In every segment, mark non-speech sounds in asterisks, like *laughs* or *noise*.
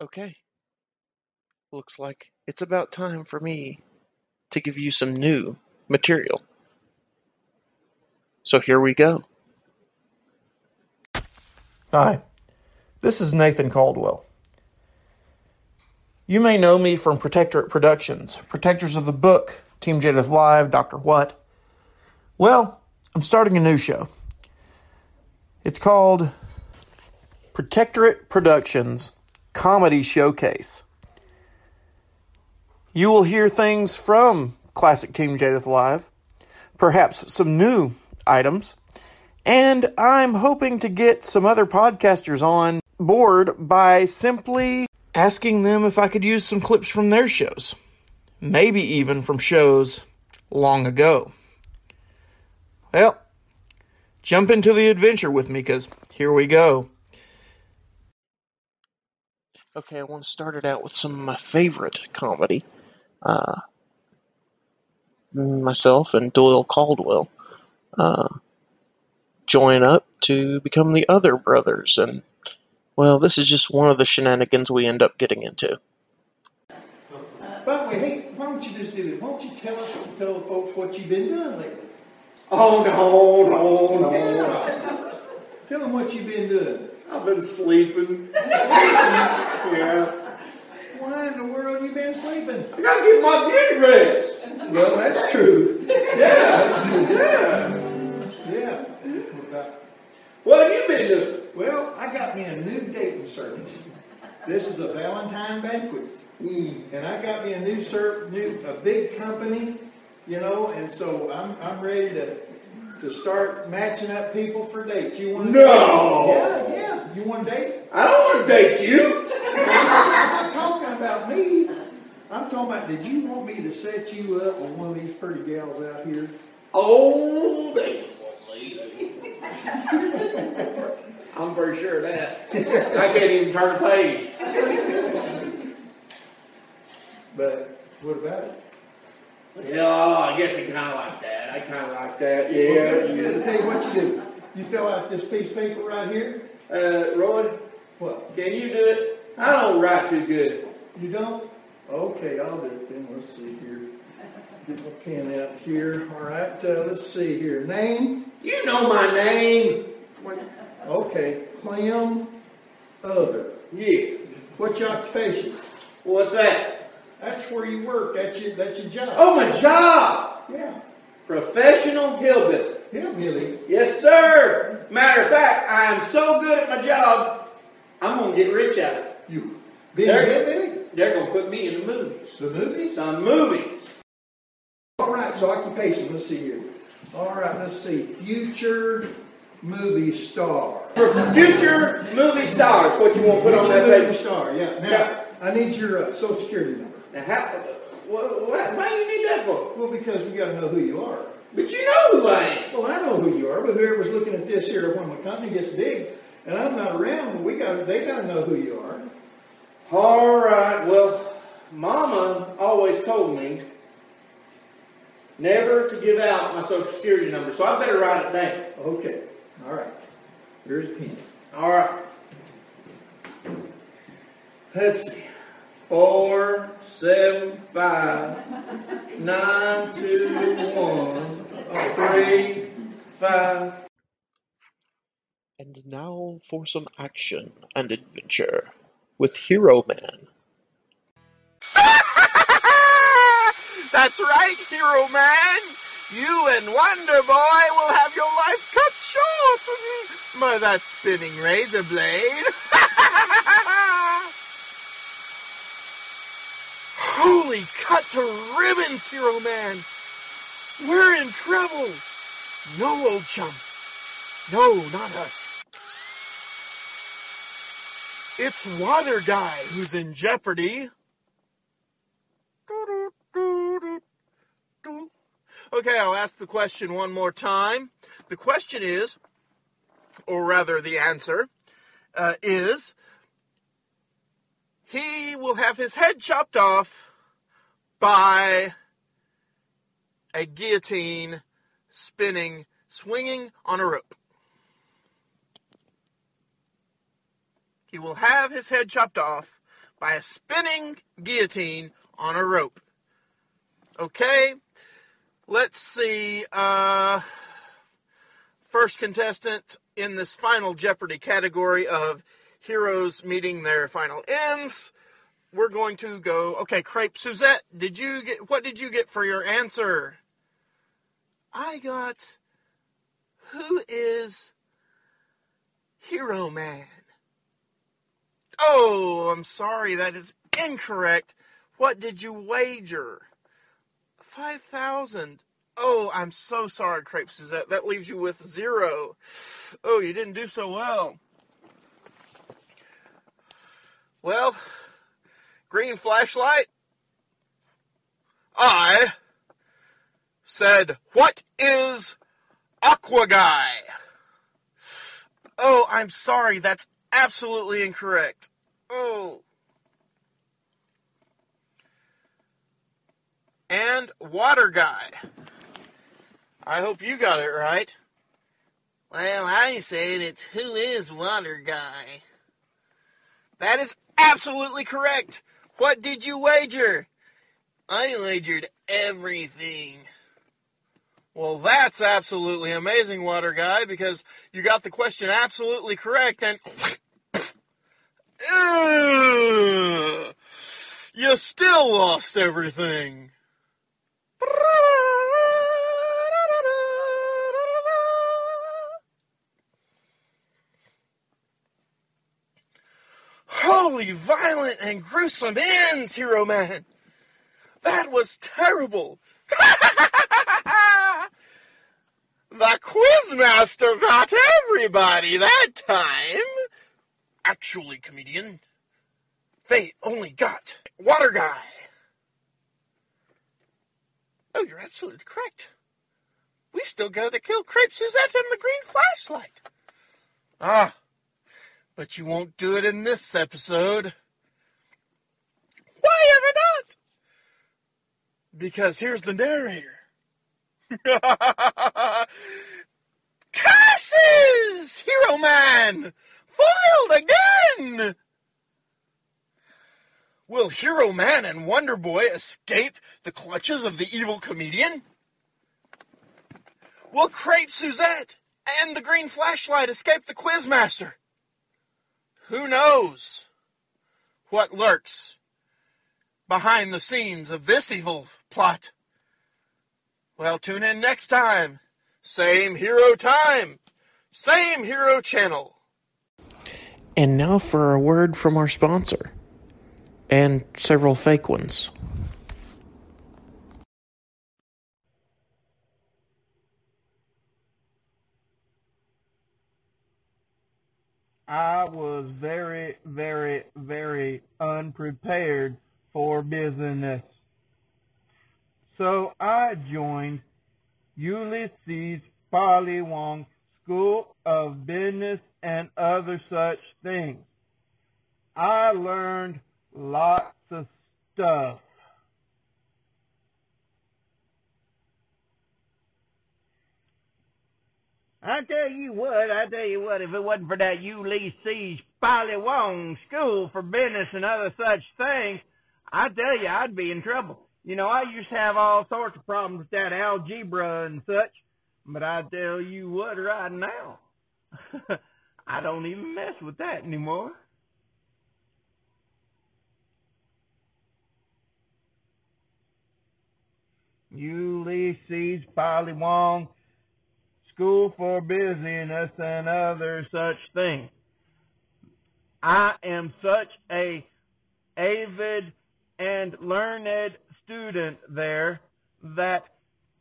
Okay. Looks like it's about time for me to give you some new material. So here we go. Hi, this is Nathan Caldwell. You may know me from Protectorate Productions, protectors of the book, Team Jadeth Live, Dr. What. Well, I'm starting a new show. It's called Protectorate Productions Comedy Showcase. You will hear things from Classic Team Jadeth Live, perhaps some new items, and I'm hoping to get some other podcasters on board by simply asking them if I could use some clips from their shows. Maybe even from shows long ago. Well, jump into the adventure with me because here we go. Okay, I want to start it out with some of my favorite comedy. Uh, myself and Doyle Caldwell uh, join up to become the other brothers, and well, this is just one of the shenanigans we end up getting into. By the way, hey, why don't you just do this? Why don't you tell us, tell folks what you've been doing lately? Oh, no, no, no. Yeah. Tell them what you've been doing. I've been sleeping. *laughs* yeah. Why in the world you been sleeping? I gotta get my beauty rest. Well, that's true. Yeah. Yeah. Yeah. What have you been doing? Well, I got me a new dating service. This is a Valentine banquet. Mm. And I got me a new ser- new a big company, you know, and so I'm I'm ready to to start matching up people for dates. You want to No. Yeah, yeah. You want to date? I don't want to date you. I'm not talking about me. I'm talking about did you want me to set you up with one of these pretty gals out here? Oh, lady. I'm pretty sure of that. I can't even turn a page. But what about it? Yeah, I guess you kind of like that. I kind of like that. Well, Yeah. good, good. Tell you what you do. You fill out this piece of paper right here. Uh, Roy, What? can you do it? I don't write too good. You don't? Okay, I'll do it then. Let's see here. Get my pen out here. All right, uh, let's see here. Name? You know my name. What? Okay, Clem Other. Yeah. What's your occupation? What's that? That's where you work. That's your, that's your job. Oh, my job. Yeah. Professional hillbilly. Hillbilly. Yes, sir. Matter of fact, I am so good at my job, I'm gonna get rich at it. You. Being a There- hillbilly? They're gonna put me in the movies. The movies? Some movies. All right, so occupation. Let's see here. All right, let's see. Future movie star. Future movie stars, what you want to put on Future that movie star, yeah. Now, Yeah. I need your uh, social security number. Now, how, what, what, why do you need that for? Well, because we got to know who you are. But you know who I am. Well, I know who you are, but whoever's looking at this here, when my company gets big and I'm not around, we got they got to know who you are. All right. Well, Mama always told me never to give out my social security number, so I better write it down. Okay, all right. Here's a pen. All right. Let's see. Four, seven, five, nine, two, one, oh, three, five. And now for some action and adventure with Hero Man. *laughs* That's right, Hero Man. You and Wonder Boy will have your life cut short *laughs* by that spinning razor blade. *laughs* Holy cut to ribbons, Hero Man. We're in trouble. No, old chum. No, not us. It's Water Guy who's in jeopardy. Okay, I'll ask the question one more time. The question is, or rather, the answer uh, is he will have his head chopped off by a guillotine spinning, swinging on a rope. He will have his head chopped off by a spinning guillotine on a rope. Okay, let's see. Uh, first contestant in this final Jeopardy category of heroes meeting their final ends. We're going to go. Okay, Crepe Suzette, did you get what did you get for your answer? I got who is Hero Man? Oh, I'm sorry, that is incorrect. What did you wager? 5,000. Oh, I'm so sorry, Crepe Suzette. That leaves you with zero. Oh, you didn't do so well. Well, green flashlight. I said, What is Aqua Guy? Oh, I'm sorry. That's absolutely incorrect. Oh. And Water Guy. I hope you got it right. Well, I said it's Who is Water Guy? That is absolutely correct. What did you wager? I wagered everything. Well, that's absolutely amazing, Water Guy, because you got the question absolutely correct and. *coughs* You still lost everything. Holy violent and gruesome ends, Hero Man! That was terrible! *laughs* the Quizmaster got everybody that time! Actually, comedian, they only got Water Guy. Oh, you're absolutely correct. We still got to kill Crepe Suzette and the green flashlight. Ah, but you won't do it in this episode. Why ever not? Because here's the narrator. *laughs* Curses! Hero Man! Foiled again! Will Hero Man and Wonder Boy escape the clutches of the evil comedian? Will Crepe Suzette and the green flashlight escape the Quizmaster? Who knows what lurks behind the scenes of this evil plot? Well, tune in next time. Same hero time, same hero channel. And now for a word from our sponsor. And several fake ones. I was very, very, very unprepared for business. So I joined Ulysses Pollywong School of Business and other such things. I learned lots of stuff. I tell you what, I tell you what, if it wasn't for that Ulysses Pollywong School for Business and other such things, I tell you, I'd be in trouble. You know, I used to have all sorts of problems with that algebra and such, but I tell you what, right now, *laughs* I don't even mess with that anymore. Ulysses Pollywong School for Business and other such things. I am such a avid and learned student there that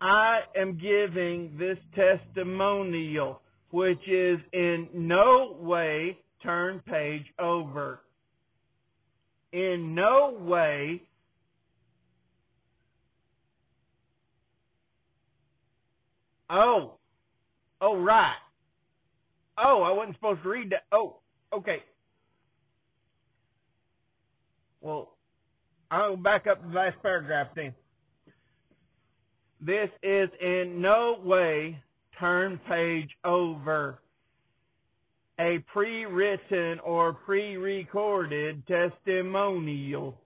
I am giving this testimonial, which is in no way turn page over. In no way Oh. Oh, right. Oh, I wasn't supposed to read that. Oh, okay. Well, I'll back up the last paragraph then. This is in no way turn page over. a pre-written or pre-recorded testimonial.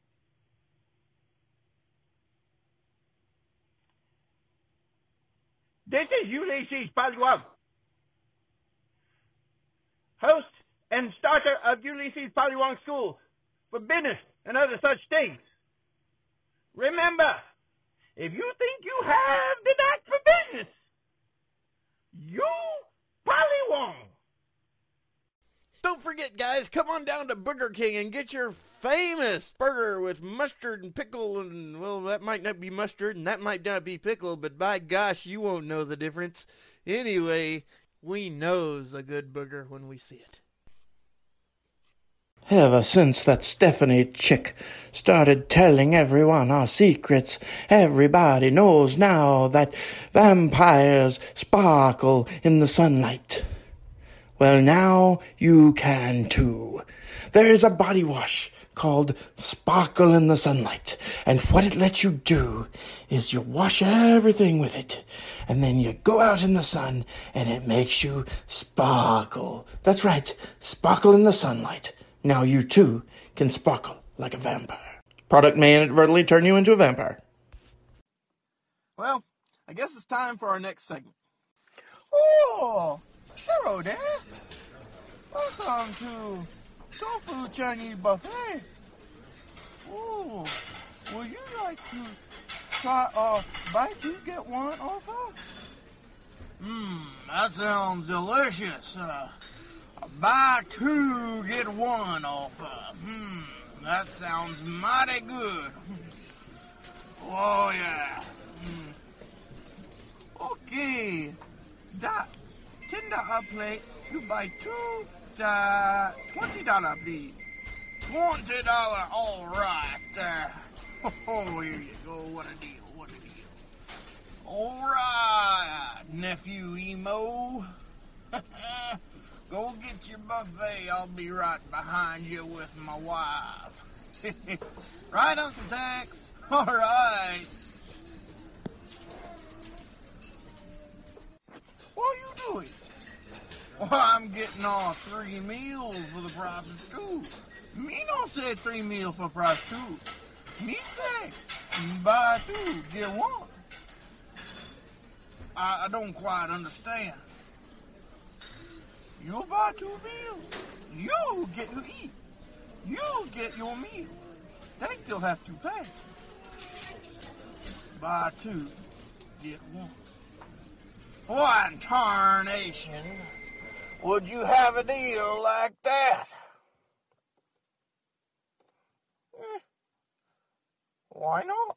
This is Ulysses Pollywog, host and starter of Ulysses Pollywog School for business and other such things. Remember, if you think you have the knack for business, you Pollywog. Don't forget, guys, come on down to Burger King and get your famous burger with mustard and pickle. And, well, that might not be mustard and that might not be pickle, but by gosh, you won't know the difference. Anyway, we knows a good burger when we see it. Ever since that Stephenie chick started telling everyone our secrets, everybody knows now that vampires sparkle in the sunlight. Well, now you can too. There is a body wash called Sparkle in the Sunlight, and what it lets you do is you wash everything with it, and then you go out in the sun, and it makes you sparkle. That's right, sparkle in the sunlight. Now you too can sparkle like a vampire. Product may inadvertently turn you into a vampire. Well, I guess it's time for our next segment. Oh, hello there. Welcome to Tofu Chinese Buffet. Oh, would you like to try a buy two get one offer? Mmm, that sounds delicious. Uh, buy two get one offer. Hmm, that sounds mighty good. *laughs* Oh yeah. Hmm. Okay, that ten dollar plate. You buy two, uh, twenty dollar please. Twenty dollar, all right. Uh, *laughs* oh, here you go. What a deal! What a deal! All right, nephew emo. *laughs* go get your buffet. I'll be right behind you with my wife. *laughs* right, Uncle Tex? All right. Well, I'm getting all three meals for the price of two. Me don't say three meals for price two. Me say buy two, get one. I, I don't quite understand. You buy two meals. You get to eat. You get your meal. They still have to pay. Buy two, get one. What in tarnation would you have a deal like that? Eh, why not?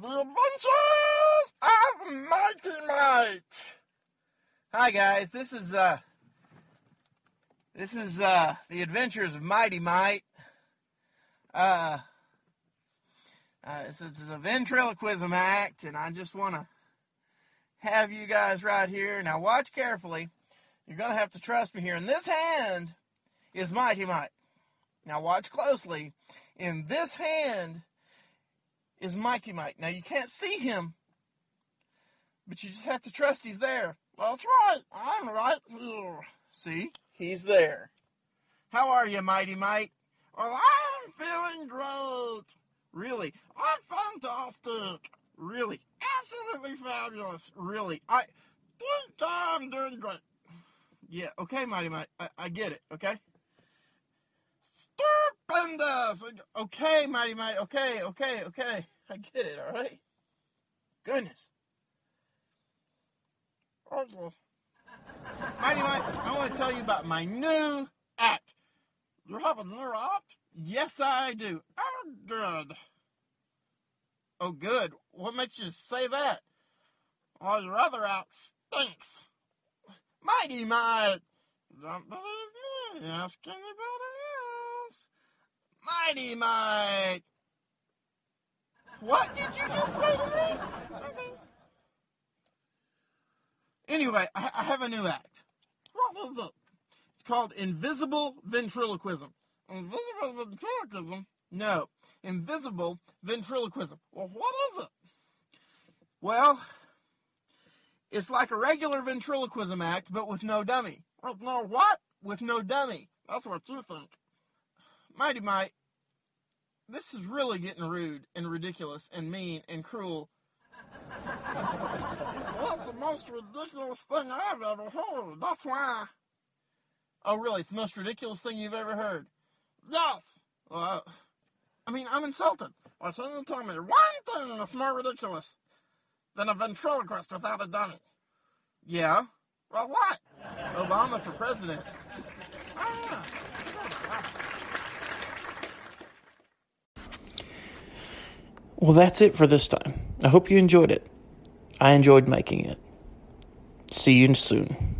The Adventures of Mighty Might. Hi guys, this is uh this is uh the Adventures of Mighty Might. Uh, uh it's, a ventriloquism act, and I just want to have you guys right here. Now watch carefully. You're gonna have to trust me here. In this hand is Mighty Might. Now watch closely. In this hand is Mighty Might. Now you can't see him, but you just have to trust he's there. That's right. I'm right here. See? He's there. How are you, Mighty Might? Well, I'm feeling great. Really? I'm fantastic. Really? Absolutely fabulous. Really? I I'm doing great. Yeah, okay, Mighty Might. I, I get it, okay? Stupendous! Okay, Mighty Might. Okay, okay, okay. I get it, alright? Goodness. Okay. Mighty Mike, I want to tell you about my new act. You have a new act? Yes, I do. Oh, good. Oh, good. What makes you say that? Well, your other act stinks. Mighty Mike. Don't believe me? Ask anybody else. Mighty Mike. What did you just say to me? Anyway, I, I have a new act. What is it? It's called Invisible Ventriloquism. Invisible Ventriloquism? No. Invisible Ventriloquism. Well, what is it? Well, it's like a regular ventriloquism act, but with no dummy. With no what? With no dummy. That's what you think. Mighty Mite, this is really getting rude and ridiculous and mean and cruel. That's the most ridiculous thing I've ever heard. That's why. Oh, really? It's the most ridiculous thing you've ever heard? Yes. Well, I mean, I'm insulted. Why can't you tell me one thing that's more ridiculous than a ventriloquist without a dummy? Yeah? Well, what? Obama for president. Well, that's it for this time. I hope you enjoyed it. I enjoyed making it. See you soon.